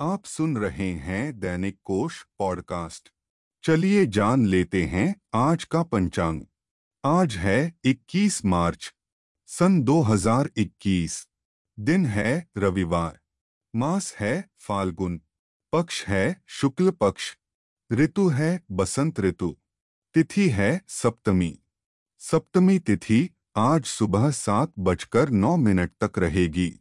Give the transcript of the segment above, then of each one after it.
आप सुन रहे हैं दैनिक कोश पॉडकास्ट। चलिए जान लेते हैं आज का पंचांग। आज है 21 मार्च, सन 2021 दिन है रविवार, मास है फाल्गुन, पक्ष है शुक्ल पक्ष, ऋतु है बसंत ऋतु, तिथि है सप्तमी। सप्तमी तिथि आज सुबह सात बजकर नौ मिनट तक रहेगी।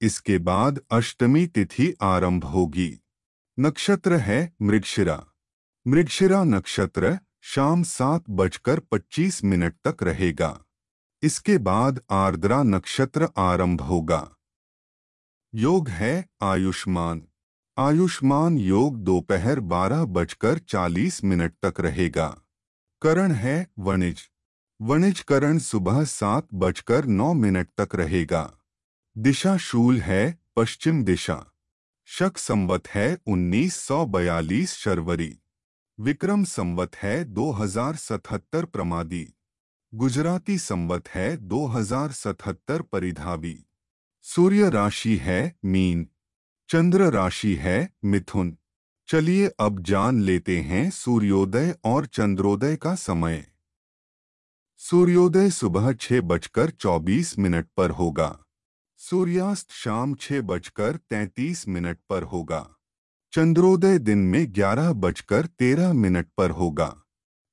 इसके बाद अष्टमी तिथि आरंभ होगी। नक्षत्र है मृगशिरा। मृगशिरा नक्षत्र शाम सात बजकर पच्चीस मिनट तक रहेगा। इसके बाद आर्द्रा नक्षत्र आरंभ होगा। योग है आयुष्मान। आयुष्मान योग दोपहर बारह बजकर चालीस मिनट तक रहेगा। करण है वणिज। वणिज करण सुबह सात बजकर नौ मिनट तक रहेगा। दिशा शूल है, पश्चिम दिशा। शक संवत है 1942 शर्वरी। विक्रम संवत है 2077 प्रमादी। गुजराती संवत है 2077 परिधावी। सूर्य राशि है, मीन। चंद्र राशि है, मिथुन। चलिए अब जान लेते हैं सूर्योदय और चंद्रोदय का समय। सूर्योदय सुबह छह बजकर चौबीस मिनट पर होगा। सूर्यास्त शाम छह बजकर तैतीस मिनट पर होगा। चंद्रोदय दिन में ग्यारह बजकर तेरह मिनट पर होगा।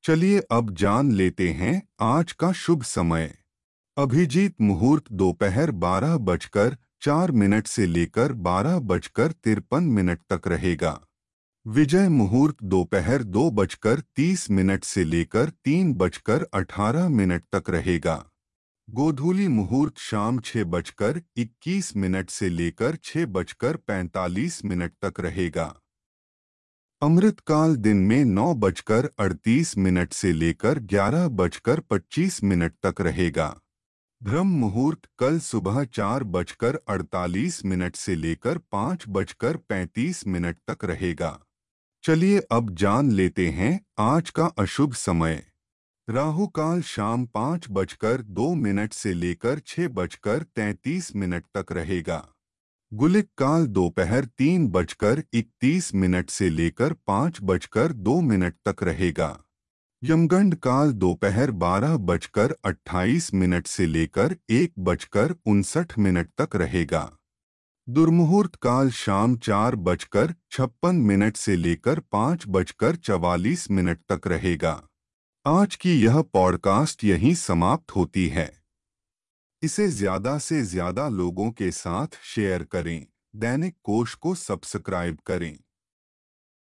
चलिए अब जान लेते हैं आज का शुभ समय। अभिजीत मुहूर्त दोपहर बारह बजकर चार मिनट से लेकर बारह बजकर तिरपन मिनट तक रहेगा। विजय मुहूर्त दोपहर दो बजकर तीस मिनट से लेकर तीन बजकर अठारह मिनट तक रहेगा। गोधूली मुहूर्त शाम छह बजकर इक्कीस मिनट से लेकर छह बजकर पैंतालीस मिनट तक रहेगा। अमृतकाल दिन में नौ बजकर अड़तीस मिनट से लेकर ग्यारह बजकर पच्चीस मिनट तक रहेगा। ब्रह्म मुहूर्त कल सुबह चार बजकर अड़तालीस मिनट से लेकर पाँच बजकर पैंतीस मिनट तक रहेगा। चलिए अब जान लेते हैं आज का अशुभ समय। राहु काल शाम पाँच बजकर दो मिनट से लेकर छह बजकर तैंतीस मिनट तक रहेगा। गुलिक काल दोपहर तीन बजकर इकतीस मिनट से लेकर पाँच बजकर दो मिनट तक रहेगा। यमगंड काल दोपहर बारह बजकर अट्ठाईस मिनट से लेकर एक बजकर उनसठ मिनट तक रहेगा। दुर्मुहूर्त काल शाम चार बजकर छप्पन मिनट से लेकर पाँच बजकर चवालीस मिनट तक रहेगा। आज की यह पॉडकास्ट यहीं समाप्त होती है। इसे ज़्यादा से ज़्यादा लोगों के साथ शेयर करें। दैनिक कोश को सब्सक्राइब करें।